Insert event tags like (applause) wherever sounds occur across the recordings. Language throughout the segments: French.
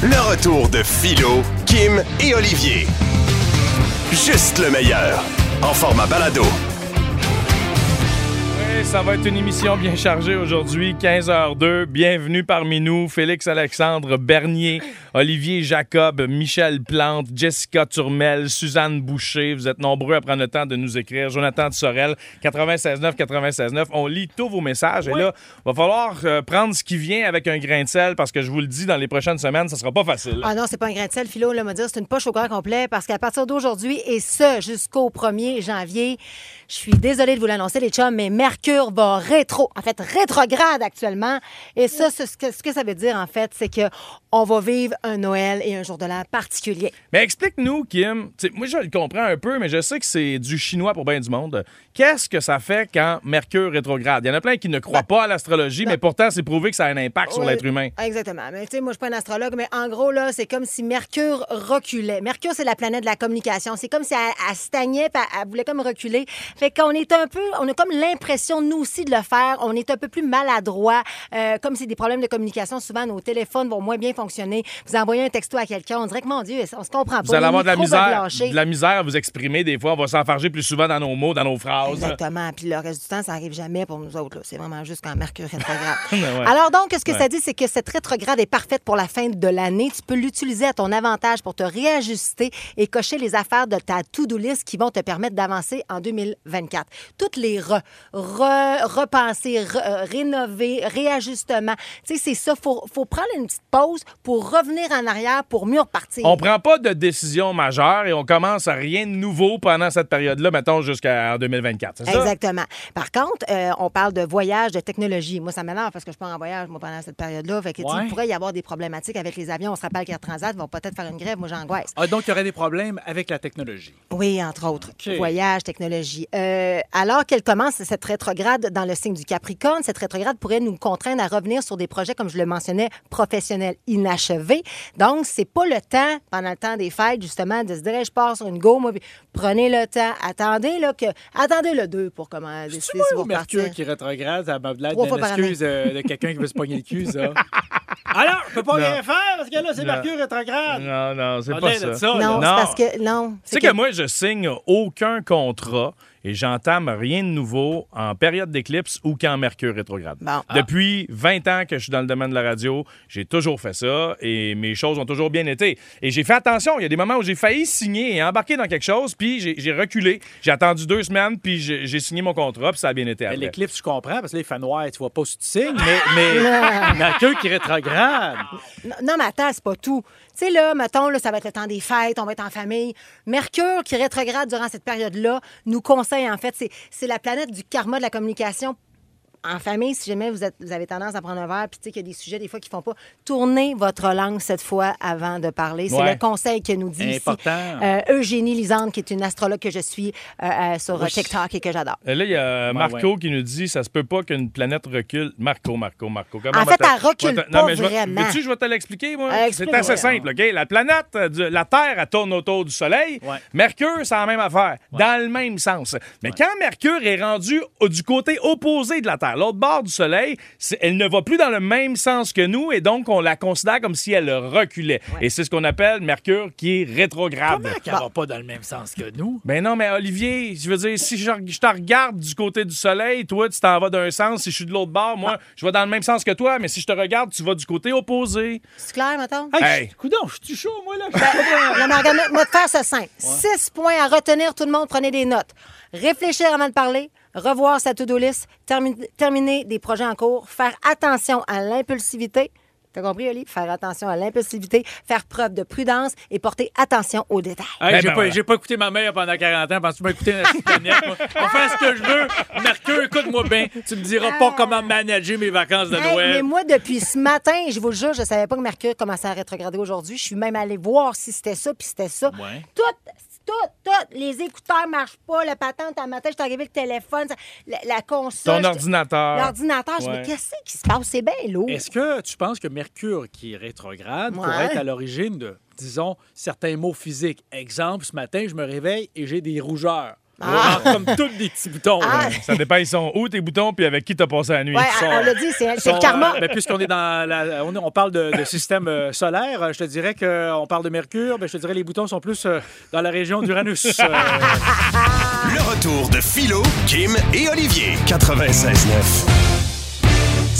Le retour de Philo, Kim et Olivier. Juste le meilleur. En format balado. Oui, ça va être une émission bien chargée aujourd'hui, 15h02. Bienvenue parmi nous, Félix-Alexandre Bernier, Olivier Jacob, Michel Plante, Jessica Turmel, Suzanne Boucher. Vous êtes nombreux à prendre le temps de nous écrire. Jonathan de Sorel, 96.9, 96.9. On lit tous vos messages. Et là, va falloir euh, prendre ce qui vient avec un grain de sel parce que je vous le dis, dans les prochaines semaines, ça sera pas facile. Ah non, c'est pas un grain de sel, Philo, là, me dire, c'est une poche au grand complet parce qu'à partir d'aujourd'hui et ce jusqu'au 1er janvier, je suis désolée de vous l'annoncer, les chums, mais Mercure va rétro, en fait, rétrograde actuellement. Et ça, c'est ce que, ce que ça veut dire, en fait, c'est que on va vivre un Noël et un jour de l'an particulier. Mais explique-nous, Kim. T'sais, moi, je le comprends un peu, mais je sais que c'est du chinois pour bien du monde. Qu'est-ce que ça fait quand Mercure rétrograde? Il y en a plein qui ne croient pas à l'astrologie, mais pourtant, c'est prouvé que ça a un impact sur l'être humain. Exactement. Mais tu sais, moi, je suis pas un astrologue, mais en gros, là, c'est comme si Mercure reculait. Mercure, c'est la planète de la communication. C'est comme si elle, elle stagnait, elle, elle voulait comme reculer. Fait qu'on est un peu, on a comme l'impression, nous aussi, de le faire. On est un peu plus maladroit. Euh, comme c'est des problèmes de communication, souvent, nos téléphones vont moins bien fonctionner. Vous envoyez un texto à quelqu'un, on dirait que, mon Dieu, on se comprend pas. Vous allez Le avoir de la misère, de la misère à vous exprimer. Des fois, on va s'enfarger plus souvent dans nos mots, dans nos phrases. Exactement. Puis le reste du temps, ça arrive jamais pour nous autres. C'est vraiment juste quand Mercure rétrograde. (laughs) Ouais. Alors donc, ce que Ouais. ça dit, c'est que cette rétrograde est parfaite pour la fin de l'année. Tu peux l'utiliser à ton avantage pour te réajuster et cocher les affaires de ta to-do list qui vont te permettre d'avancer en 2024. Toutes les re, re- repenser, re- euh, rénover, réajustement. Tu sais, c'est ça. Faut, faut prendre une petite pause pour revenir en arrière pour mieux repartir. On prend pas de décision majeure et on commence à rien de nouveau pendant cette période-là, mettons jusqu'en 2024. C'est ça? Exactement. Par contre, euh, on parle de voyage, de technologie. Moi, ça m'énerve parce que je pars en voyage moi, pendant cette période-là. Fait que, tu sais, Ouais. il pourrait y avoir des problématiques avec les avions. On se rappelle qu'Air Transat vont peut-être faire une grève. Moi, j'angoisse. Ah, donc, il y aurait des problèmes avec la technologie. Oui, entre autres. Voyage, technologie. Euh, alors qu'elle commence cette rétrograde dans le signe du Capricorne, cette rétrograde pourrait nous contraindre à revenir sur des projets, comme je le mentionnais, professionnels inachevés. Donc, c'est pas le temps, pendant le temps des fêtes, justement, de se dire, je pars sur une go, moi, prenez le temps. Attendez, là, que, attendez le 2 pour comment C'est décider moi si vous ou Mercure qui rétrograde, ça m'a l'air Trois d'une excuse euh, de quelqu'un qui veut se pogner le cul, ça. (laughs) Alors, je peux pas rien faire parce que là, c'est. Mercure rétrograde. Non, non, c'est pas ça. Non, c'est parce que. Non. Tu c'est sais que moi, je signe aucun contrat et j'entame rien de nouveau en période d'éclipse ou quand Mercure rétrograde. Bon. Depuis 20 ans que je suis dans le domaine de la radio, j'ai toujours fait ça et mes choses ont toujours bien été. Et j'ai fait attention, il y a des moments où j'ai failli signer et embarquer dans quelque chose, puis j'ai reculé. J'ai attendu deux semaines, puis j'ai signé mon contrat, puis ça a bien été. L'éclipse, je comprends, parce que là, il fait noir, tu vois pas si tu signes, mais, mais (laughs) Mercure qui rétrograde. Non, non, mais attends, c'est pas tout. Tu sais, là, mettons, là, ça va être le temps des fêtes, on va être en famille. Mercure, qui rétrograde durant cette période-là, nous conseille, en fait, c'est- c'est la planète du karma de la communication. En famille, si jamais vous, êtes- vous avez tendance à prendre un verre, puis tu sais qu'il y a des sujets des fois qui font pas, tournez votre langue cette fois avant de parler. C'est Ouais. le conseil que nous dit Important. ici euh, Eugénie Lisande, qui est une astrologue que je suis euh, euh, sur Oui. TikTok et que j'adore. Et Là, il y a Marco ouais. qui nous dit ça se peut pas qu'une planète recule. Marco, Marco, Marco. Comment En fait, elle recule pas Non, mais je vais- vraiment. Veux-tu, je vais te l'expliquer, moi? Euh, C'est assez simple, OK? La planète, la Terre, elle tourne autour du Soleil. Ouais. Mercure, c'est la même affaire, dans le même sens. Mais quand Mercure est rendu du côté opposé de la Terre, l'autre bord du Soleil, elle ne va plus dans le même sens que nous et donc on la considère comme si elle reculait. Et c'est ce qu'on appelle Mercure qui est rétrograde. Comment qu'elle va pas dans le même sens que nous? Ben non, mais Olivier, je veux dire, si je, je te regarde du côté du soleil, toi, tu t'en vas d'un sens. Si je suis de l'autre bord, moi, je vais dans le même sens que toi, mais si je te regarde, tu vas du côté opposé. C'est clair, mettons? Hey, Hey. coudonc, je suis chaud, moi, là. Non, mais regarde, moi, te faire ça simple. Six points à retenir, tout le monde, prenez des notes. Réfléchir avant de parler, revoir sa to-do list, termi- terminer des projets en cours, faire attention à l'impulsivité. T'as compris, Oli? Faire attention à l'impulsivité, faire preuve de prudence et porter attention aux détails. Hey, Ben, j'ai ben, pas, voilà. j'ai pas écouté ma mère pendant 40 ans. Penses-tu m'as écouté la? (laughs) On va faire ce que je veux. Mercure, écoute-moi bien. Tu me diras pas comment manager mes vacances de Hey, mais Noël. moi, depuis ce matin, je vous le jure, je savais pas que Mercure commençait à rétrograder aujourd'hui. Je suis même allée voir si c'était ça, puis c'était ça. Ouais. Tout. Les écouteurs marchent pas, le patente, un matin, je suis arrivée le téléphone, ça- la, la console. Ton ordinateur. L'ordinateur, je me dis, qu'est-ce qui se passe? C'est bien lourd. Est-ce que tu penses que Mercure, qui est rétrograde, Ouais. pourrait être à l'origine de, disons, certains maux physiques? Exemple, ce matin, je me réveille et j'ai des rougeurs. Ah. Genre Comme tous des petits boutons. Ah. Ça dépend, ils sont où tes boutons, puis avec qui t'as passé la nuit. Ouais, sont- on l'a dit, c'est le karma. euh, ben, Puisqu'on est dans la, on, on parle de, de système euh, solaire, euh, je te dirais qu'on parle de Mercure, ben, je te dirais les boutons sont plus euh, dans la région d'Uranus. Euh, Le retour de Philo, Kim et Olivier. 96.9.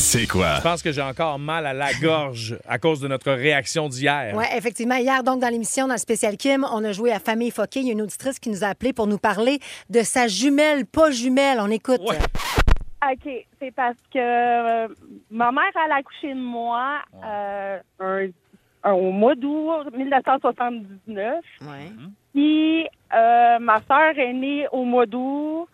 C'est quoi? Je pense que j'ai encore mal à la gorge à cause de notre réaction d'hier. Oui, effectivement. Hier, donc, dans l'émission, dans le spécial Kim, on a joué à Famille Foquet. Il y a une auditrice qui nous a appelé pour nous parler de sa jumelle, pas jumelle. On écoute. Ouais. OK, c'est parce que euh, ma mère, elle a accouché de moi euh, un- un- au mois d'août 1979. Ouais. Puis euh, ma sœur est née au mois d'août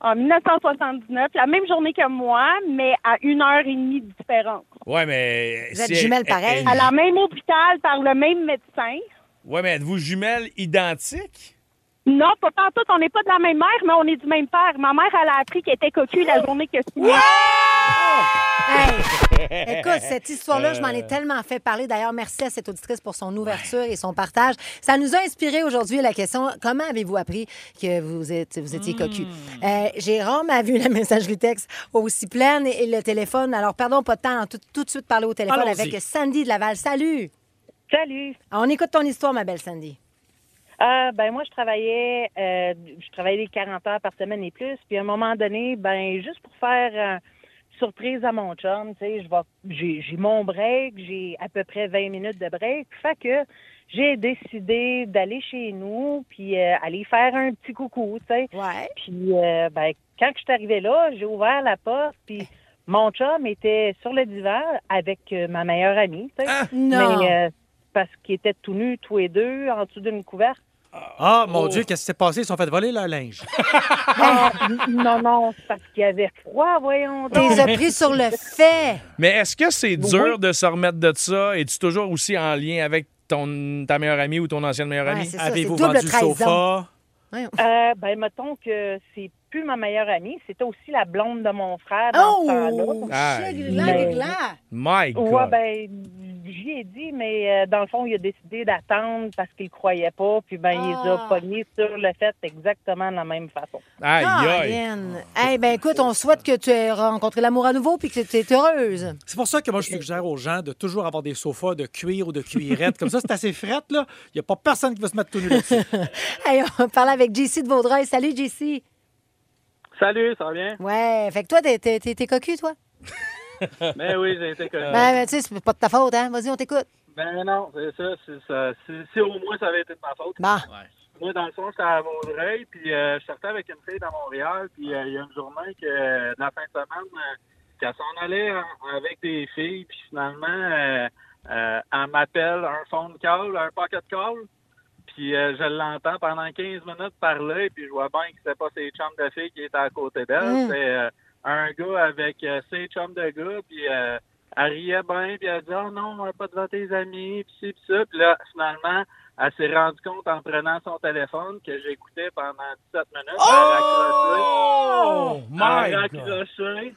en 1979, la même journée que moi, mais à une heure et demie de différence. Ouais, mais. Vous êtes jumelles pareilles? eh, À la même hôpital, par le même médecin. Ouais, mais êtes-vous jumelles identiques? Non, pas partout, on n'est pas de la même mère, mais on est du même père. Ma mère, elle a appris qu'elle était cocu la journée que je suis née. Hey! (laughs) Écoute, cette histoire-là, je m'en ai tellement fait parler. D'ailleurs, merci à cette auditrice pour son ouverture et son partage. Ça nous a inspiré aujourd'hui la question comment avez-vous appris que vous, êtes, vous étiez cocu? Euh, Jérôme a vu la messagerie texte aussi pleine et, et le téléphone. Alors, pardon, pas de temps, tout, tout de suite parler au téléphone avec Sandy de Laval. Salut! Salut. On écoute ton histoire, ma belle Sandy. Euh, ben moi je travaillais euh, je travaillais des 40 heures par semaine et plus puis à un moment donné ben juste pour faire euh, surprise à mon chum, tu sais, je vais j'ai j'ai mon break, j'ai à peu près 20 minutes de break, fait que j'ai décidé d'aller chez nous puis euh, aller faire un petit coucou, tu sais. Ouais. Puis euh, ben quand je suis arrivée là, j'ai ouvert la porte puis mon chum était sur le divan avec euh, ma meilleure amie, tu sais. Non. Mais euh, parce qu'ils étaient tout nus tous les deux en dessous d'une couverte. Ah, mon Dieu, qu'est-ce qui s'est passé? Ils se sont fait voler leur linge. (laughs) Ah, non, non, c'est parce qu'il y avait froid, voyons. T'es as pris sur le fait. Mais est-ce que c'est dur de se remettre de ça? Es-tu toujours aussi en lien avec ton, ta meilleure amie ou ton ancienne meilleure Ouais, amie? Avez-vous vendu le sofa? Euh, ben, mettons que c'est plus ma meilleure amie, c'était aussi la blonde de mon frère dans ce. Oh! Glas, Mais- glas. My God. Ouais, ben, j'y ai dit, mais euh, dans le fond, il a décidé d'attendre parce qu'il croyait pas, puis ben, il les Ah. a pognés sur le fait exactement de la même façon. Aïe, aïe. Caroline. Eh ben écoute, on souhaite que tu aies rencontré l'amour à nouveau puis que tu es heureuse. C'est pour ça que moi, je suggère aux gens de toujours avoir des sofas de cuir ou de cuirette. Comme ça, c'est assez fret, là. Il n'y a pas personne qui va se mettre tout nu là-dessus. (laughs) Hey, on va parler avec JC de Vaudreuil. Salut, JC. Salut, ça va bien? Ouais, fait que toi, t'es, t'es, t'es- t'es cocu, toi? (laughs) Ben oui, j'ai été connu. Ben, ben, tu sais, c'est pas de ta faute, hein? Vas-y, on t'écoute. Ben non, c'est ça. c'est ça. Si, si au moins ça avait été de ma faute. Bon. Moi, dans le fond, j'étais à Vaudreuil, puis euh, je sortais avec une fille dans Montréal, puis euh, il y a une journée que, euh, de la fin de semaine, qu'elle s'en allait en- avec des filles, puis finalement, elle m'appelle un phone call, un pocket call, puis je l'entends pendant 15 minutes parler, puis je vois bien que c'était pas ses chums de filles qui étaient à côté d'elle, Mm. Un gars avec euh, ses chums de gars, puis euh, elle riait bien, puis elle dit « Oh non, pas devant tes amis, puis ci, puis ça. » Puis là, finalement, elle s'est rendue compte en prenant son téléphone que j'écoutais pendant 17 minutes. Elle a raccroché. Oh, Elle my a God. raccroché.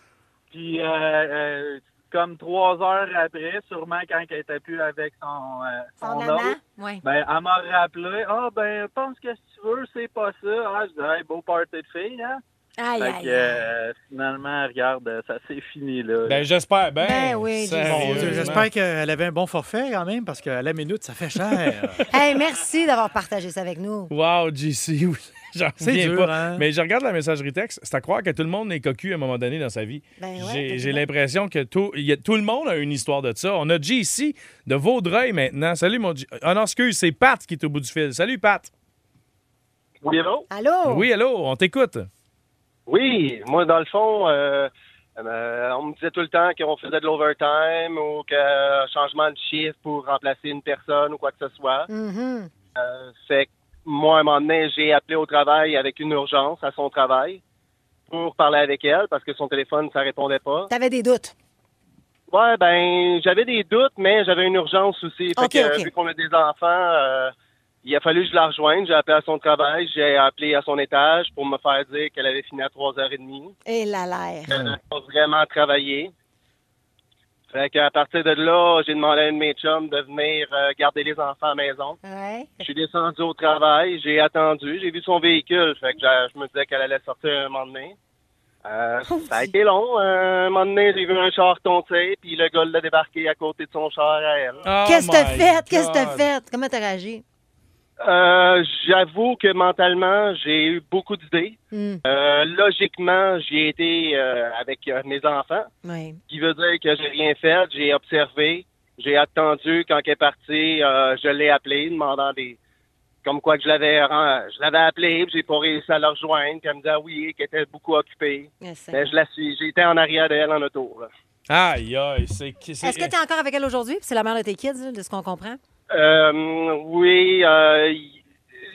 Puis, euh, euh, comme trois heures après, sûrement quand elle était plus avec son, euh, Son son maman? autre, Ouais. ben, elle m'a rappelé. Ah, ben, pense que si tu veux, c'est pas ça. Ah, je dis, hey, beau party de filles, hein? Aïe, Fait aïe, que, euh, finalement, regarde, ça s'est fini, là. Ben, j'espère bien. Ben oui, Dieu, J'espère qu'elle avait un bon forfait quand même, parce qu'à la minute, ça fait cher. (laughs) Hey, merci d'avoir partagé ça avec nous. Wow, JC, (laughs) oui. J'en dur, pas. hein? Mais je regarde la messagerie texte, c'est à croire que tout le monde est cocu à un moment donné dans sa vie. Ben ouais, J'ai- l'impression que tout, il y a- tout le monde a une histoire de ça. On a JC de Vaudreuil maintenant. Salut, mon J- Ah non, excuse, c'est Pat qui est au bout du fil. Salut, Pat. Oui, allô? Allô? Oui, allô, on t'écoute. Oui, moi, dans le fond, euh, euh, on me disait tout le temps qu'on faisait de l'overtime ou qu'un changement de chiffre pour remplacer une personne ou quoi que ce soit. Mhm. Euh, fait que moi, à un moment donné, j'ai appelé au travail avec une urgence à son travail pour parler avec elle parce que son téléphone, ça répondait pas. T'avais des doutes? Ouais, ben, j'avais des doutes, mais j'avais une urgence aussi. Fait Ok, que, euh, vu qu'on a des enfants, euh, il a fallu que je la rejoigne. J'ai appelé à son travail, j'ai appelé à son étage pour me faire dire qu'elle avait fini à 3h30. Et la l'air. Elle n'a pas vraiment travaillé. Fait qu'à partir de là, j'ai demandé à une de mes chums de venir euh, garder les enfants à la maison. Ouais. Je suis descendu au travail, j'ai attendu, j'ai vu son véhicule. Fait que je me disais qu'elle allait sortir un moment donné. Euh, ça a été long. Euh, un moment donné, j'ai vu un char tomber, puis le gars l'a débarqué à côté de son char à elle. Oh Qu'est-ce que t'as fait? Qu'est-ce que t'as fait? Comment t'as réagi? Euh, J'avoue que mentalement, j'ai eu beaucoup d'idées. Hmm. Euh, logiquement, j'y ai été euh, avec euh, mes enfants, Oui. ce qui veut dire que j'ai rien fait. J'ai observé, j'ai attendu quand elle est partie. euh, je l'ai appelé, demandant des, comme quoi que je l'avais, je l'avais appelé, j'ai pas réussi à la rejoindre. Puis elle me dit ah oui, qu'elle était beaucoup occupée. Yes, Mais je la suis, j'étais en arrière d'elle en auto. là. Aïe, aïe, c'est... Est-ce que tu es encore avec elle aujourd'hui? Puis C'est la mère de tes kids, là, de ce qu'on comprend? Euh, oui, euh,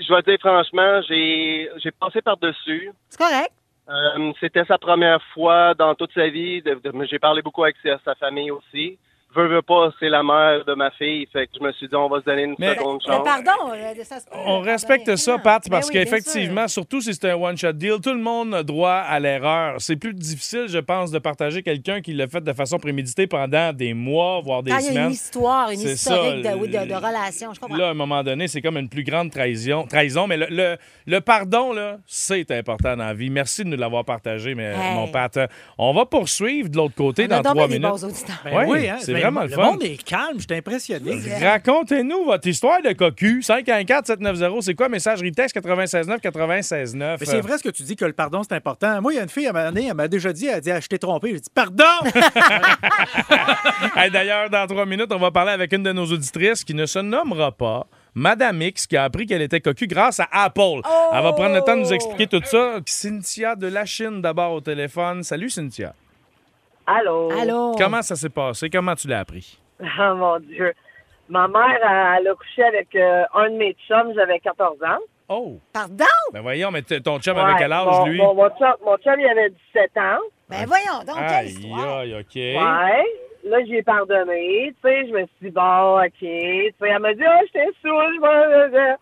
je vais dire franchement, j'ai j'ai passé par-dessus. C'est correct. Euh, C'était sa première fois dans toute sa vie. de- de- J'ai parlé beaucoup avec sa, sa famille aussi. Veux, veux pas, c'est la mère de ma fille. Fait que je me suis dit, on va se donner une Mais- seconde Mais chance. pardon. euh, ça se peut, On respecte ça, Pat, Ben parce oui, bien qu'effectivement, surtout si c'est un one-shot deal, tout le monde a droit à l'erreur. C'est plus difficile, je pense, de partager quelqu'un qui l'a fait de façon préméditée pendant des mois, voire des. Quand il y a semaines. une histoire, une historique ça, de, oui, de, de le- relation, je comprends. Là, à un moment donné, c'est comme une plus grande trahison. trahison mais le, le- le pardon, là, c'est important dans la vie. Merci de nous l'avoir partagé, mais, Hey. mon Pat. On va poursuivre de l'autre côté On dans trois minutes. bons auditeurs. Ben Ouais, oui, hein? c'est Ben, vraiment le le fun. monde est calme, je suis impressionné. Racontez-nous votre histoire de cocu. 514-790, c'est quoi? Messagerie texte 969 969 Mais c'est vrai ce que tu dis que le pardon, c'est important. Moi, il y a une fille, à un moment donné, elle m'a déjà dit, elle a dit, ah, je t'ai trompé. J'ai dit, pardon! (laughs) Hey, D'ailleurs, dans trois minutes, on va parler avec une de nos auditrices qui ne se nommera pas. Madame X, qui a appris qu'elle était cocu grâce à Apple. Elle va prendre le temps de nous expliquer tout ça. Cynthia de la Chine, d'abord au téléphone. Salut, Cynthia. Allô? Allô? Comment ça s'est passé? Comment tu l'as appris? (laughs) Oh mon Dieu. Ma mère, elle, elle a couché avec euh, un de mes chums, j'avais 14 ans. Oh! Pardon? Ben voyons, mais t- ton chum Ouais, avait quel âge, mon, lui? Mon, mon chum, mon chum, il avait 17 ans. Ben voyons donc, Aïe, aïe, OK. Ouais. Là, j'ai pardonné. Tu sais, je me suis dit, bon, OK. Tu sais, elle m'a dit, oh, j'étais saoul. je vais-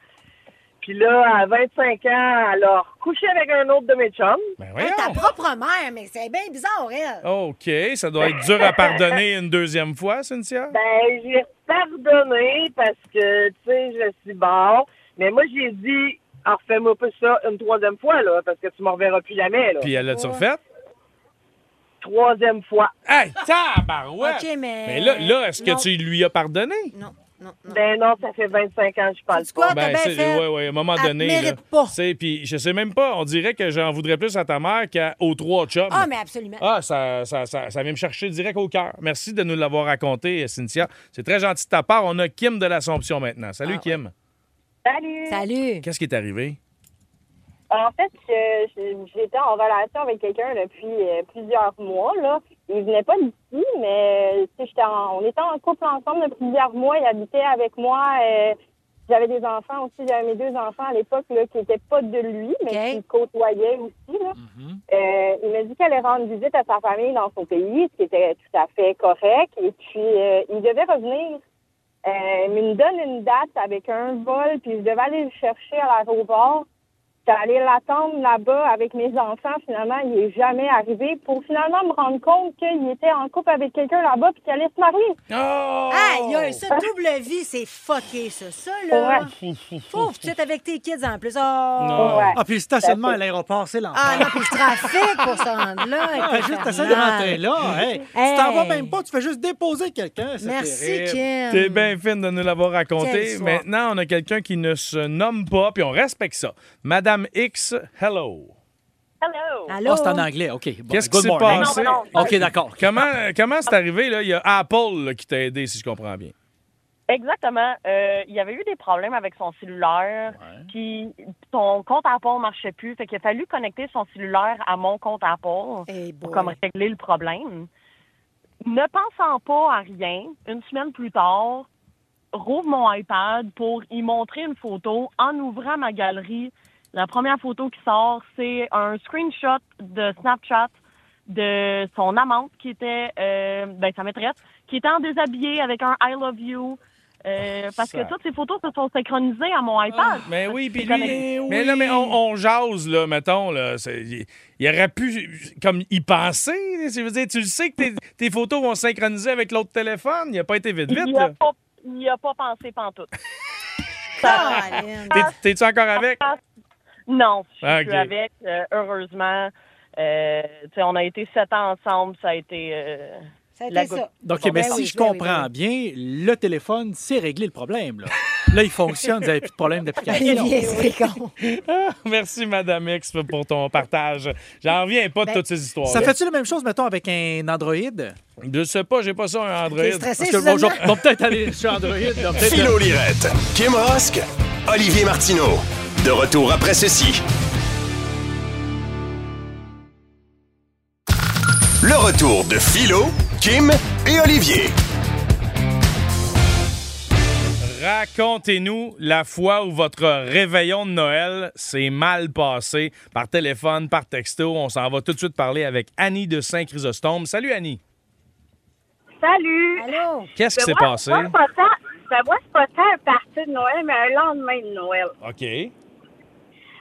Puis là, à 25 ans, elle a couché avec un autre de mes chums. Ben ta propre mère, mais c'est bien bizarre, elle. OK, ça doit être dur à pardonner une deuxième fois, Cynthia? (laughs) Ben, j'ai pardonné parce que, tu sais, je suis bon. Mais moi, j'ai dit, ah, refais-moi pas ça une troisième fois, là, parce que tu m'en reverras plus jamais, là. Puis elle l'a-tu refait? Troisième fois. Hey, tabarouette! OK, mais... Mais là, là est-ce que Non. tu lui as pardonné? Non, non, non. Ben non, ça fait 25 ans que je parle quoi? pas. t'as bien c'est- ouais, ouais, à un moment Elle donné. mérite là, pas. c'est- Puis je sais même pas, on dirait que j'en voudrais plus à ta mère qu'aux trois chums. Ah, mais absolument. Ah, ça, ça, ça, ça vient me chercher direct au cœur. Merci de nous l'avoir raconté, Cynthia. C'est très gentil de ta part. On a Kim de l'Assomption maintenant. Salut, Ah, Kim. Salut! Salut. Qu'est-ce qui est arrivé? En fait, euh, j'étais en relation avec quelqu'un depuis euh, plusieurs mois. Là. Il venait pas d'ici, mais j'étais en- on était en couple ensemble depuis plusieurs mois. Il habitait avec moi. euh, J'avais des enfants aussi. J'avais mes deux enfants à l'époque là, qui n'étaient pas de lui, mais qui le côtoyaient aussi. Là. Euh, il m'a dit qu'elle allait rendre visite à sa famille dans son pays, ce qui était tout à fait correct. Et puis, euh, il devait revenir. Euh, il me donne une date avec un vol, puis je devais aller le chercher à l'aéroport. J'étais allée l'attendre là-bas avec mes enfants. Finalement, il est jamais arrivé pour finalement me rendre compte qu'il était en couple avec quelqu'un là-bas puis qu'il allait se marier. Oh! Aïe, aïe, ça, double vie, c'est fucké, ça. Ça, là. Ouais. Que tu es avec tes kids en plus. Oh. Non. Ouais. Ah, puis le stationnement à l'aéroport, c'est l'enfer. Ah non, puis le trafic pour se rendre là. Ah, juste de rentrer là. Hey, Tu t'en vas même pas, tu fais juste déposer quelqu'un. c'est Merci, terrible. Kim. T'es bien fine de nous l'avoir raconté. Maintenant, on a quelqu'un qui ne se nomme pas, puis on respecte ça. Madame X, hello. Hello! Ah, c'est en anglais. OK. Bon, Qu'est-ce qui good s'est morning. passé? Non, non, OK, d'accord. (laughs) Comment comment c'est arrivé, là? Il y a Apple là, qui t'a aidé, si je comprends bien. Exactement. Euh, il y avait eu des problèmes avec son cellulaire, puis son compte Apple marchait plus. Fait qu'il a fallu connecter son cellulaire à mon compte Apple Hey, pour comme régler le problème. Ne pensant pas à rien, une semaine plus tard, rouvre mon iPad pour y montrer une photo. En ouvrant ma galerie, la première photo qui sort, c'est un screenshot de Snapchat de son amante qui était, euh, ben sa maîtresse, qui était en déshabillé avec un I love you Euh, parce Ça. que toutes ces photos se sont synchronisées à mon iPad. Mais oui, puis lui, mais là, mais on, on jase, là, mettons, là. Il, il aurait pu, comme, y penser. Je veux dire, tu le sais que tes, tes photos vont se synchroniser avec l'autre téléphone. Il a pas été vite, vite, Il là. a a pas pensé pantoute. (laughs) T'es-tu encore avec? Non, je suis Ah, avec. euh, heureusement, Euh, on a été sept ans ensemble. Ça a été. euh, Ça a été la ça. Donc, Bon, mais ben si oui, je ben oui, comprends ben bien, le téléphone, c'est réglé le problème. Là, là il fonctionne, vous n'avez plus de problème d'application. (laughs) (laughs) Ah, merci, Madame X, pour ton partage. J'en reviens pas de Ben, toutes ces histoires. Ça fait-tu la même chose, mettons, avec un Android? Je sais pas, j'ai pas ça, un Android. Stressé, Parce que bon, je Suzanne? vais- bon, peut-être aller sur Android. Philo Lirette, Kim Rosk, Olivier Martineau. De retour après ceci. Le retour de Philo, Kim et Olivier. Racontez-nous la fois où votre réveillon de Noël s'est mal passé par téléphone, par texto. On s'en va tout de suite parler avec Annie de Saint-Chrysostome. Salut Annie. Salut! Allô? Qu'est-ce qui s'est moi, passé? Moi, c'est pas tant, ben, moi, c'est pas tant un parti de Noël, mais un lendemain de Noël. OK.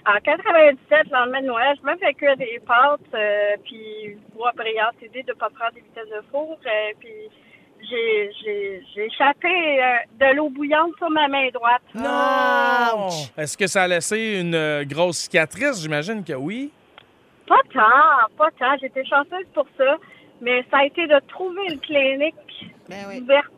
En 97, lendemain de Noël, je me fais cuire des pâtes, euh, puis moi, après, idée de ne pas prendre des vitesses de four, euh, puis j'ai, j'ai, j'ai échappé euh, de l'eau bouillante sur ma main droite. Non! Est-ce que ça a laissé une euh, grosse cicatrice? J'imagine que oui. Pas tant, pas tant. J'étais chanceuse pour ça, mais ça a été de trouver une clinique Ben oui. ouverte.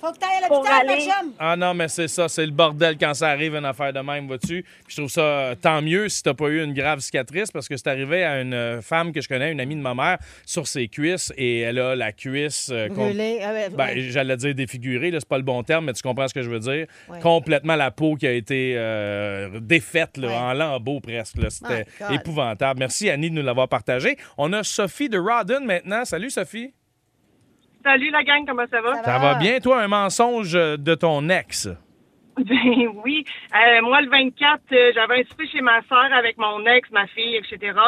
Faut que t'ailles à l'hôpital, ma aller- chum. Ah non, mais c'est ça, c'est le bordel quand ça arrive, une affaire de même, vois-tu? Puis je trouve ça euh, tant mieux si t'as pas eu une grave cicatrice, parce que c'est arrivé à une euh, femme que je connais, une amie de ma mère, sur ses cuisses, et elle a la cuisse... euh. Ah, ben, ouais. j'allais dire défigurée, là, c'est pas le bon terme, mais tu comprends ce que je veux dire. Ouais. Complètement la peau qui a été euh, défaite, là, Ouais. en lambeaux presque. C'était épouvantable. Merci Annie de nous l'avoir partagé. On a Sophie de Rodden maintenant. Salut Sophie. Salut la gang, comment ça va? Ça Ça va bien, toi, un mensonge euh, de ton ex? (laughs) Ben oui. Euh, moi, le 24, euh, j'avais un souper chez ma soeur avec mon ex, ma fille, etc.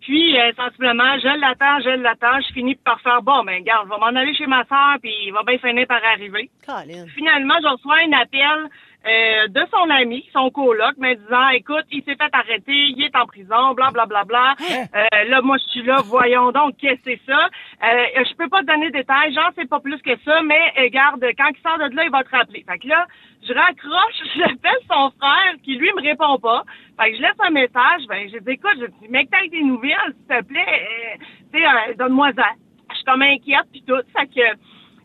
Puis, euh, sensiblement, je l'attends, je l'attends. Je finis par faire, bon, ben, garde, je vais m'en aller chez ma soeur, puis il va bien finir par arriver. Colin. Finalement, je reçois un appel euh, de son ami, son coloc, me disant, écoute, il s'est fait arrêter, il est en prison, bla bla bla bla. Euh, là, moi, je suis là, voyons donc, qu'est-ce que c'est ça? Euh, je peux pas te donner de détails, j'en sais pas plus que ça, mais euh, garde, quand il sort de là, il va te rappeler. Fait que là, je raccroche, (laughs) j'appelle son frère, qui lui me répond pas. Fait que je laisse un message, ben, je dis, écoute, je dis, mec, t'as des nouvelles, s'il te plaît, euh, tu sais, euh, donne-moi-en. Je suis comme inquiète, puis tout. Fait que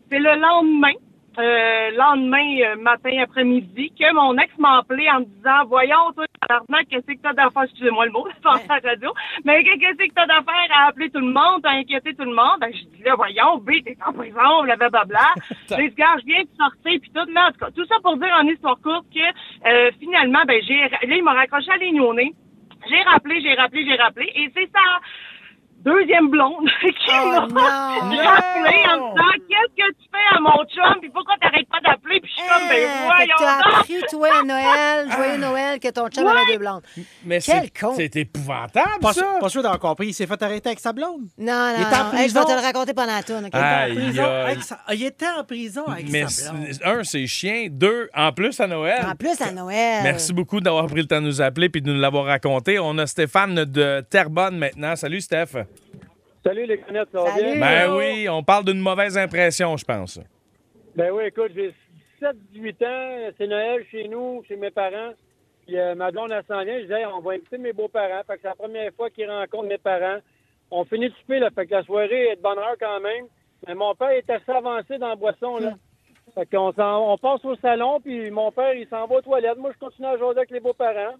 c'est le lendemain, euh, lendemain, euh, matin, après-midi, que mon ex m'a appelé en me disant Voyons, toi, qu'est-ce que t'as d'affaires, excusez-moi le mot, (laughs) c'est la radio, mais qu'est-ce que t'as d'affaires à appeler tout le monde, à inquiéter tout le monde? Ben, je dis là, voyons, B, t'es en prison, blablabla. J'ai dit, gars, je viens de sortir, puis tout, là, en tout cas, tout ça pour dire en histoire courte que euh, finalement, ben, j'ai là, il m'a raccroché à nez. J'ai rappelé, j'ai rappelé, j'ai rappelé, et c'est ça deuxième blonde (laughs) qui Oh, m'a en me disant qu'est-ce que tu fais à mon chum? Puis pourquoi t'arrêtes pas d'appeler? Puis je suis comme ben que voyons t'as appris, toi, à Noël, joyeux Noël, que ton chum avait deux blondes. Mais Quel c'est con. c'est épouvantable, Pas, ça. pas sûr d'avoir compris. Il s'est fait arrêter avec sa blonde. Non, non, Il était en non. Hey, je vais te le raconter pendant la tourne, avec sa- Ah, Il était en prison avec Mais sa blonde. un, c'est chien. Deux, en plus à Noël. En plus, à Noël. Merci beaucoup d'avoir pris le temps de nous appeler et de nous l'avoir raconté. On a Stéphane de Terrebonne maintenant. Salut, Steph. Salut les canettes, ça va bien? Ben oui, on parle d'une mauvaise impression, je pense. Ben oui, écoute, j'ai 17-18 ans, c'est Noël chez nous, chez mes parents. Puis euh, ma blonde, elle s'en vient, je disais, on va inviter mes beaux-parents. Fait que c'est la première fois qu'ils rencontrent mes parents. On finit de souper, là, fait que la soirée est de bonne heure quand même. Mais mon père est assez avancé dans la boisson, là. Fait qu'on s'en- on passe au salon, puis mon père, il s'en va aux toilettes. Moi, je continue à jouer avec les beaux-parents.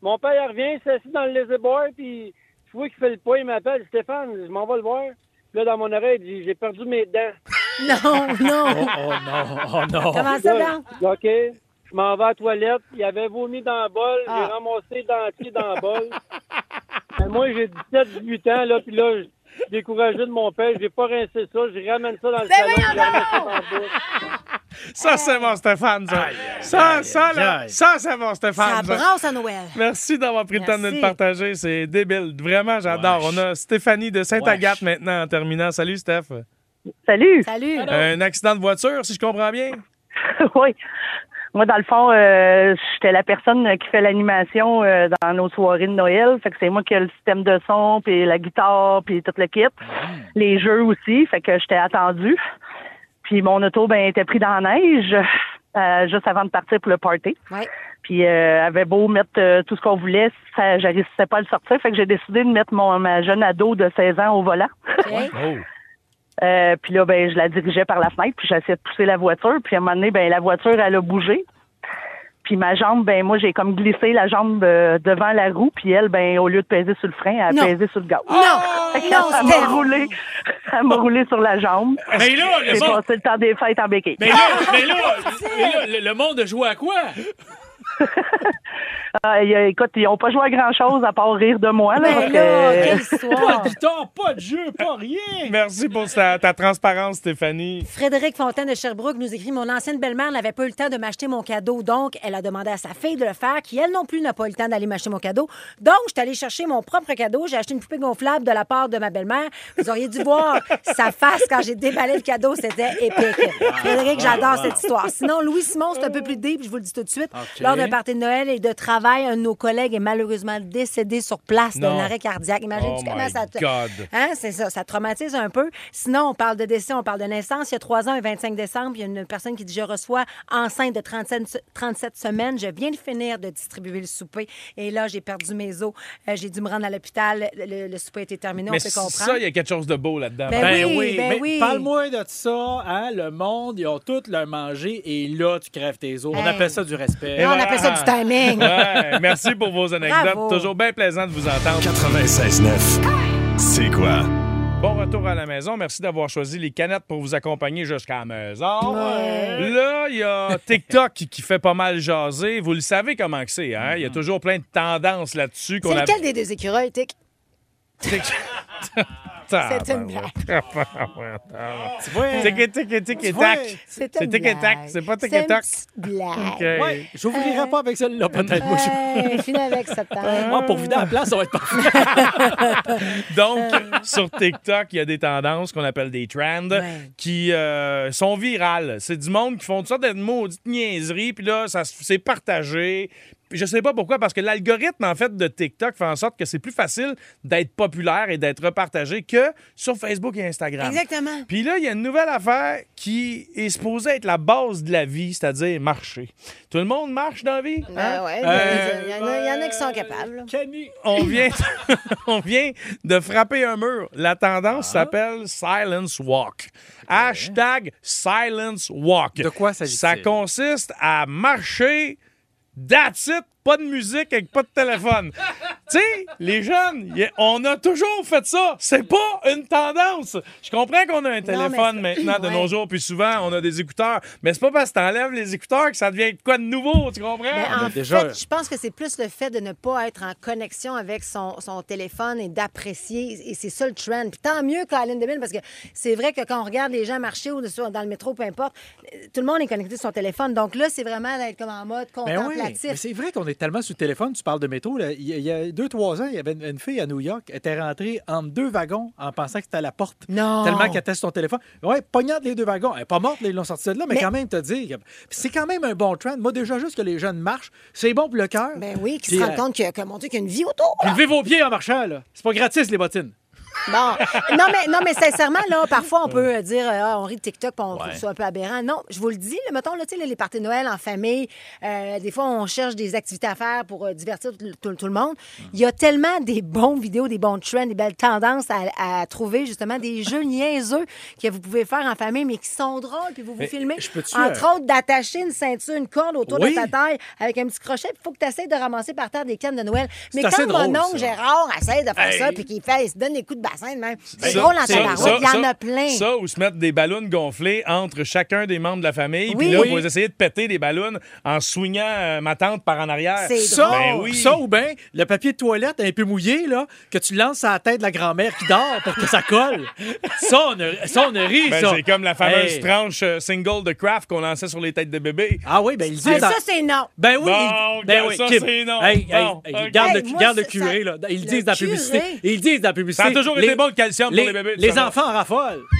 Mon père, il revient, il s'assit dans le lazy boy, puis je vois qu'il fait le pas, il m'appelle, Stéphane, je m'en vais le voir. Puis là, dans mon oreille, il dit, j'ai perdu mes dents. (laughs) Non, non. Oh non, oh non. Comment ça, Là? OK. Je m'en vais à la toilette. Il avait vomi dans le bol. Ah. J'ai ramassé les dentiers dans le bol. Mais moi, j'ai 17, 18 ans, là, puis là, (laughs) découragé de mon père. J'ai pas rincé ça. Je ramène ça dans le Ben salon. ça c'est mon Stéphane, ça. Ça, ça, là, ça, c'est mon Stéphane. ça. brasse à Noël. Merci d'avoir pris le temps de nous partager. C'est débile. Vraiment, j'adore. On a Stéphanie de Sainte-Agathe maintenant en terminant. Salut, Steph. Salut Salut. Un accident de voiture, si je comprends bien? (laughs) oui. Moi, dans le fond, euh, j'étais la personne qui fait l'animation euh, dans nos soirées de Noël. Fait que c'est moi qui ai le système de son, puis la guitare, puis toute l'équipe. Les jeux aussi. Fait que j'étais attendue. Puis mon auto, ben, était pris dans la neige euh, juste avant de partir pour le party. Ouais. Puis euh, avait beau mettre euh, tout ce qu'on voulait, ça, j'arrivais pas à le sortir. Fait que j'ai décidé de mettre mon ma jeune ado de 16 ans au volant. (laughs) Oh. Euh, puis là, ben, je la dirigeais par la fenêtre, puis j'essayais de pousser la voiture. Puis à un moment donné, ben, la voiture, elle a bougé. Puis ma jambe, ben, moi, j'ai comme glissé la jambe euh, devant la roue. Puis elle, ben, au lieu de peser sur le frein, elle Non. a pesé sur le gaz. Non! Fait que Non, elle m'a roulé, (laughs) elle m'a roulé sur la jambe. Mais là, le J'ai monde, passé le temps des fêtes en béquille. mais là, mais là, mais là, le, le monde a joué à quoi? (laughs) Ah, écoute, ils ont pas joué à grand-chose à part rire de moi. Là, Mais Fait que- quelle Pas (laughs) histoire! de guitare, pas de jeu, pas rien. Merci pour ta, ta transparence, Stéphanie. Frédéric Fontaine de Sherbrooke nous écrit Mon ancienne belle-mère n'avait pas eu le temps de m'acheter mon cadeau, donc elle a demandé à sa fille de le faire, qui elle non plus n'a pas eu le temps d'aller m'acheter mon cadeau. Donc, je suis allée chercher mon propre cadeau. J'ai acheté une poupée gonflable de la part de ma belle-mère. Vous auriez dû voir (laughs) sa face quand j'ai déballé le cadeau. C'était épique. Frédéric, j'adore cette histoire. Sinon, Louis Simon, c'est un peu plus deep, je vous le dis tout de suite. OK. Lors d'un party de Noël et de travail, un de nos collègues est malheureusement décédé sur place d'un Non. arrêt cardiaque. Imagine-tu Oh comment ça te. God. Hein, c'est ça, ça traumatise un peu. Sinon, on parle de décès, on parle de naissance. Il y a trois ans, le 25 décembre, il y a une personne qui dit Je reçois enceinte de 37, se- 37 semaines. Je viens de finir de distribuer le souper. Et là, j'ai perdu mes os. Euh, j'ai dû me rendre à l'hôpital. Le, le- souper a été terminé, Mais on peut ça, comprendre. il y a quelque chose de beau là-dedans. Ben Ben oui, oui, ben mais oui. parle-moi de ça, hein? Le monde, ils ont tout leur mangé et là, tu crèves tes os. On appelle ça du respect. Et on appelle ça du timing. Ouais, merci pour vos anecdotes. Bravo. Toujours bien plaisant de vous entendre. 96.9. C'est quoi? Bon retour à la maison. Merci d'avoir choisi les canettes pour vous accompagner jusqu'à la maison. Là, il y a TikTok qui qui fait pas mal jaser. Vous le savez comment que c'est, hein? Il y a toujours plein de tendances là-dessus qu'on C'est a... lequel des deux écureuils, Tic? C'est une blague. Tu vois? C'est C'est une tic et tac, blague. c'est pas tic C'est blague. Ouais, j'ouvrirai pas avec celle-là, peut-être. Moi, je- finis avec. Ah, (laughs) pour vider la place, ça va être parfait. (laughs) Donc, sur TikTok, il y a des tendances qu'on appelle des trends qui euh, sont virales. C'est du monde qui font toutes sortes de maudites niaiseries, puis là, c'est partagé. Je sais pas pourquoi, parce que l'algorithme, en fait, de TikTok fait en sorte que c'est plus facile d'être populaire et d'être repartagé que sur Facebook et Instagram. Exactement. Puis là, il y a une nouvelle affaire qui est supposée être la base de la vie, c'est-à-dire marcher. Tout le monde marche dans la vie? hein? Ben ouais, Euh, il y, en a- il y en a qui sont capables. là. Kenny. on vient, (laughs) on vient de frapper un mur. La tendance s'appelle Silence Walk. Hashtag Silence Walk. De quoi s'agit-il? Ça consiste à marcher, that's it, pas de musique avec pas de téléphone. (laughs) tu sais, les jeunes, a- on a toujours fait ça. C'est pas une tendance. Je comprends qu'on a un téléphone maintenant de nos jours, puis souvent on a des écouteurs. Mais c'est pas parce que t'enlèves les écouteurs que ça devient quoi de nouveau, tu comprends? Mais en déjà- fait, je pense que c'est plus le fait de ne pas être en connexion avec son, son téléphone et d'apprécier. Et c'est ça le trend. Puis tant mieux, Colin Deville, parce que c'est vrai que quand on regarde les gens marcher ou dans le métro, peu importe, tout le monde est connecté sur son téléphone. Donc là, c'est vraiment d'être comme en mode Ben oui, contemplatif. mais c'est vrai qu'on est tellement sur le téléphone, tu parles de métro. là. Il, y a, deux, trois ans, il y avait une, fille à New York, elle était rentrée entre deux wagons en pensant que c'était à la porte. Non. Tellement qu'elle était sur son téléphone. Oui, pognante les deux wagons. Elle n'est pas morte, là, ils l'ont sortie de là, mais, Mais- quand même, te dire. C'est quand même un bon trend. Moi, déjà, juste que les jeunes marchent, c'est bon pour le cœur. Ben oui, qui Puis, se rendent euh, compte qu'il y a une vie autour. levez vos pieds en marchant, là. C'est pas gratis, les bottines. Bon. (laughs) Non, mais, non, mais sincèrement, là, parfois, on peut euh, dire, euh, Ah, on rit de TikTok, puis on trouve ça un peu aberrant. Non, je vous le dis, là, mettons, là, là, les parties de Noël en famille, euh, des fois, on cherche des activités à faire pour euh, divertir tout, le monde. Il y a tellement des bons vidéos, des bons trends, des belles tendances à, à trouver, justement, des (laughs) jeux niaiseux que vous pouvez faire en famille, mais qui sont drôles, puis vous vous Mais filmez. Entre euh, autres, d'attacher une ceinture, une corde autour Oui. de ta taille avec un petit crochet, il faut que tu essaies de ramasser par terre des cannes de Noël. Mais quand mon oncle. Gérard essaie de faire Hey. ça, puis qu'il fait, il se donne des coups de bassin de même, c'est Ça, drôle en ça, tabarouette. Il y en ça, a plein. Ça, ou se mettre des ballons gonflés entre chacun des membres de la famille. Oui. Puis là, Oui. vous essayez de péter des ballons en swingant euh, ma tante par en arrière. C'est Ça, Ben oui. ça ou bien le papier de toilette un peu mouillé, là, que tu lances à la tête de la grand-mère qui dort pour que ça colle. (laughs) Ça, on a, ça, on a ri, Ben, ça. c'est comme la fameuse Hey. tranche euh, single de Kraft qu'on lançait sur les têtes de bébés. Ah oui, ben ils Mais disent... ça, c'est non. Ben oui, Bon, ben oui, ça, c'est non. Hey, hey, Bon, hey, ok. garde, Hey, le, moi, garde le ça- curé, ça- là. Ils le disent dans la publicité. Ils disent dans la publicité. Ça a toujours été c'était les- bon le calcium les, pour les bébés. les enfants en raffolent. (laughs)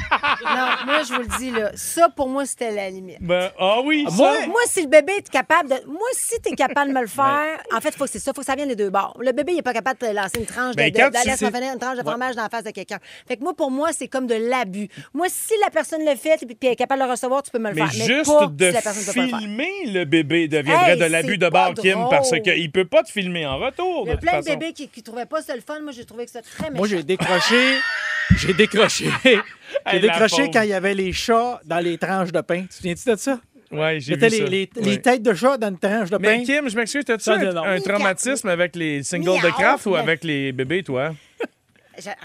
Non, moi, je vous le dis, là, ça, pour moi, c'était la limite. Ben, ah oui, ça. Moi, moi, si le bébé est capable de. Moi, si t'es capable de me le (laughs) faire, en fait, faut que c'est ça, faut que ça vienne des deux bords. Le bébé, il est pas capable de te lancer une tranche de, Ben, de, quand tu- une tranche de fromage dans la face de quelqu'un. Fait que moi, pour moi, c'est comme de l'abus. Moi, si la personne le fait et puis elle est capable de le recevoir, tu peux me le Mais faire. juste pas de si la personne peut pas le faire. filmer le bébé deviendrait Hey, de l'abus c'est de pas bord, Kim, drôle. parce qu'il peut pas te filmer en retour. Il y de a toute plein de façon. bébés qui, qui trouvaient pas ça le fun. Moi, j'ai trouvé que c'était très méchant. Moi, j'ai décroché. J'ai décroché. (laughs) J'ai Hey, la décroché quand il y avait les chats dans les tranches de pain. Tu te souviens-tu de ça? Ouais, j'ai C'était vu les, ça. les- Ouais. les têtes de chat dans une tranche de pain. Mais Kim, je m'excuse, t'as-tu un, un traumatisme avec les singles de craft ou avec les bébés, toi?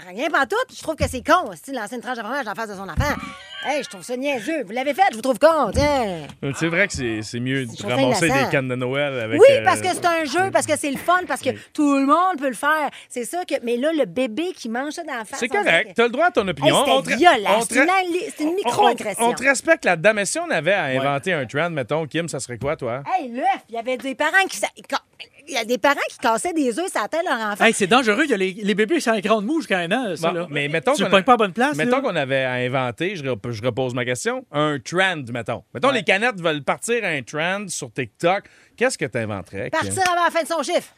Rien pas tout. Je trouve que c'est con. Si lancer une tranche de fromage en face de son enfant. Hey, je trouve ça niaiseux. Vous l'avez fait, je vous trouve con. Tiens. C'est vrai que c'est c'est mieux de ramasser des cannes de Noël avec. Oui, euh, parce que c'est un jeu, parce que c'est le fun, parce que tout le monde peut le faire. C'est ça que. Mais là, le bébé qui mange ça dans la face. C'est correct, t'as le droit à ton opinion. Te- violent. C'est une, c'est micro-agression. On, on te respecte là-dedans, mais si on avait à inventer un trend, mettons, Kim, ça serait quoi, toi? Hey, l'œuf, il y avait des parents qui. Il y a des parents qui cassaient des œufs sur la tête leur enfant. Hey, c'est dangereux. Il y a les, les bébés un écran de mou jusqu'à un an. Ça, Bon, là. mais mettons tu qu'on le pognes a- pas à bonne place. Mettons là. qu'on avait à inventer, je, rep- je repose ma question, un trend, mettons. Mettons, les canettes veulent partir à un trend sur TikTok. Qu'est-ce que tu inventerais? Partir avant la fin de son chiffre.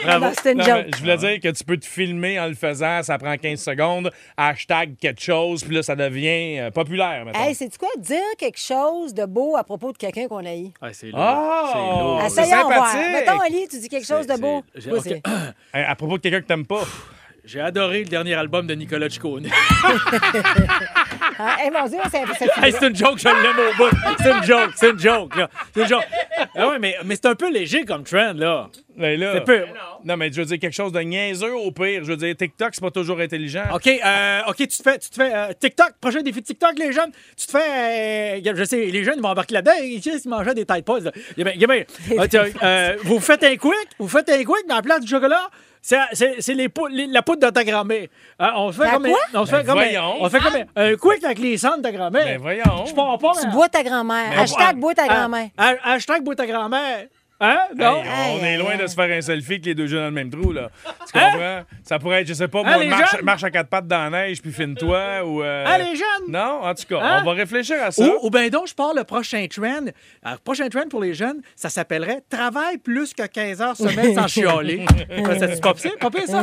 (laughs) Bravo. Non, c'était une Non, joke. mais je voulais dire que tu peux te filmer en le faisant, ça prend 15 secondes, hashtag quelque chose, puis là, ça devient euh, populaire, mettons. Hey, c'est quoi? Dire quelque chose de beau à propos de quelqu'un qu'on a eu. Ah, c'est lourd. Ah! C'est lourd. c'est Essayons voir. sympathique. Mettons, Ali, tu dis quelque chose de beau. c'est- Oui, ok. c'est- (coughs) (coughs) Hey, à propos de quelqu'un que t'aimes pas. J'ai adoré le dernier album de Nicolas Ciccone. (laughs) Hey, mon Dieu, c'est c'est- Hey, c'est une joke, je l'aime au bout. C'est une joke, c'est une joke, là. C'est une joke. Ah ouais, mais, mais c'est un peu léger comme trend, là. Ben là, C'est peu. Non, mais je veux dire quelque chose de niaiseux au pire. Je veux dire, TikTok, c'est pas toujours intelligent. OK, euh, OK, tu te fais, tu te fais euh, TikTok, prochain défi de TikTok, les jeunes. Tu te fais, euh, je sais, les jeunes, ils vont embarquer là-dedans. Ils, ils mangeaient des Tide Pods. là. Bien- il y a bien- Ah, euh, vous faites un quick, vous faites un quick dans la place du chocolat. C'est, c'est, c'est les pou- les- la poudre de ta grand-mère. Hein, on se fait La comme, on se Ben fait comme, un- voyons. on fait comme un, un quick avec les cendres de ta grand-mère. Ben voyons. Je pars pas. Tu mais- bois ta grand-mère. Mais Hashtag Ah, bois ta ah, grand-mère. ah, Hashtag bois ta grand-mère. Hein? Non? Hey, on Hey, est loin hey, de se faire un selfie avec les deux jeux dans le même trou, là. Tu Hein? comprends? Ça pourrait être, je sais pas, Hein, moi, marche, jeunes? marche à quatre pattes dans la neige, puis filme-toi, ou... euh, Hein, les jeunes? Non, en tout cas, Hein? on va réfléchir à ça. Ou, ou bien donc, je pars le prochain trend. Alors, le prochain trend pour les jeunes, ça s'appellerait Travail plus que 15 heures semaine sans (laughs) chialer. ça, c'est pas pire, pas pire, ça?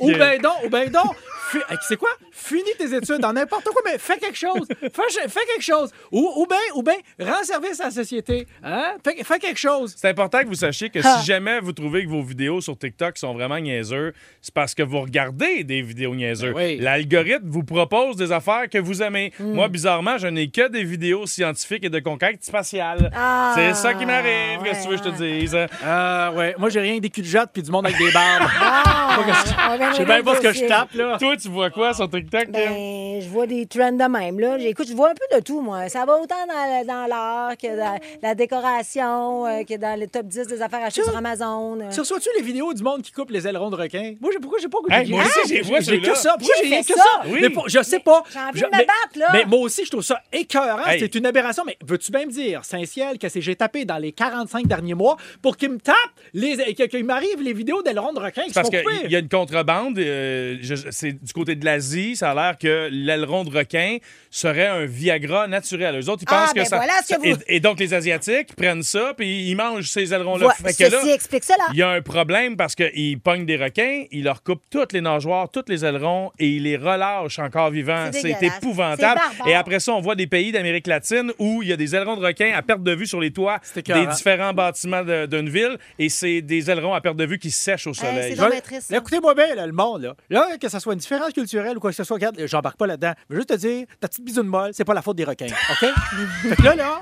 Ou, ou bien donc, ou ben donc, sais quoi? Finis tes études dans n'importe quoi, mais fais quelque chose. Fais, fais quelque chose. Ou, ou bien, ou bien, rends service à la société. Hein? Fais, fais quelque chose. C'est important que vous sachiez que Ah. si jamais vous trouvez que vos vidéos sur TikTok sont vraiment niaiseux, c'est parce que vous regardez des vidéos niaiseux. Ben oui. L'algorithme vous propose des affaires que vous aimez. Hmm. Moi, bizarrement, je n'ai que des vidéos scientifiques et de conquête spatiale. Ah, c'est ça qui m'arrive, ouais, qu'est-ce que tu veux que je te ouais. dise? Ah, ouais. Moi, j'ai rien que des culs de jatte puis du monde avec des barbes. Ah, Je sais bien pas ce que je tape, là. Toi, tu vois quoi sur TikTok? Ben, je vois des trends de même. Là. Écoute, je vois un peu de tout, moi. Ça va autant dans, dans l'art que dans la décoration, euh, que dans le top 10 des affaires achetées sur Amazon. euh. Tu reçois-tu les vidéos du monde qui coupe les ailerons de requin? Moi, j'ai- pourquoi j'ai pas Hey, j'ai- moi aussi, j'ai vu j'ai que ça. Pourquoi j'ai que ça? ça? Oui. Mais pour- je sais pas. J'ai envie Je- de me mais- battre, là. Mais moi aussi, je trouve ça écœurant. Hey. C'est une aberration. Mais veux-tu bien me dire, Saint-Ciel, que c'est j'ai tapé dans les 45 derniers mois pour qu'il me tape, les, que- qu'il m'arrive les vidéos d'ailerons de requin parce qu'il y a une contrebande. euh, je- c'est du côté de l'Asie. Ça a l'air que l'aileron de requin serait un Viagra naturel. Eux autres, ils Ah, pensent que ben ça. voilà ce que ça- vous- et, et donc, les Asiatiques prennent ça, puis ils mangent ces ailerons-là. Ouais, que là, ceci explique cela. il y a un problème parce qu'ils pognent des requins, ils leur coupent toutes les nageoires, tous les ailerons et ils les relâchent encore vivants. C'est épouvantable. Et après ça, on voit des pays d'Amérique latine où il y a des ailerons de requins à perte de vue sur les toits des différents bâtiments d'une ville et c'est des ailerons à perte de vue qui sèchent au Hey, soleil. ça. Écoutez-moi bien, là, le monde, là. Là, que ce soit une différence culturelle ou quoi que ce soit, regarde, j'embarque pas là-dedans. Je veux juste te dire, ta petite bisoune molle, c'est pas la faute des requins, OK? (laughs) fait que là, là.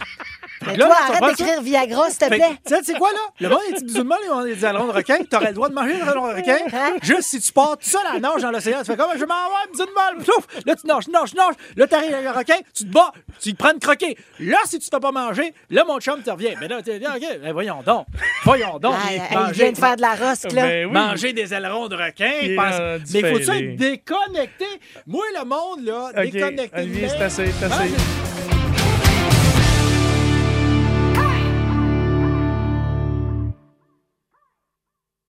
Mais là, toi, là, arrête d'écrire Viagra, s'il te plaît. Tu sais, c'est quoi, là? Le monde, bisounes molles, ils ont des ailerons de requin. T'aurais le droit de manger des ailerons de requin. Hein? Juste si tu pars tout seul à la nage dans l'océan, tu fais comme, je m'en vais, molle. Plouf! Là, tu nages, nages, tu nages. Là, t'arrives avec le requin, tu te bats, tu te prends une croquée. Là, si tu te fais pas manger, là, mon chum te revient. Mais là, tu dis, OK, ben, voyons donc. Voyons donc. Ah, manger- vient de faire de la rosque, là. Ben oui. Manger des ailerons de requin. Il est pense- Mais faut-tu être déconnecté? Moi, le monde, là, OK, déconnecté. Olivier, c'est assez, c'est assez.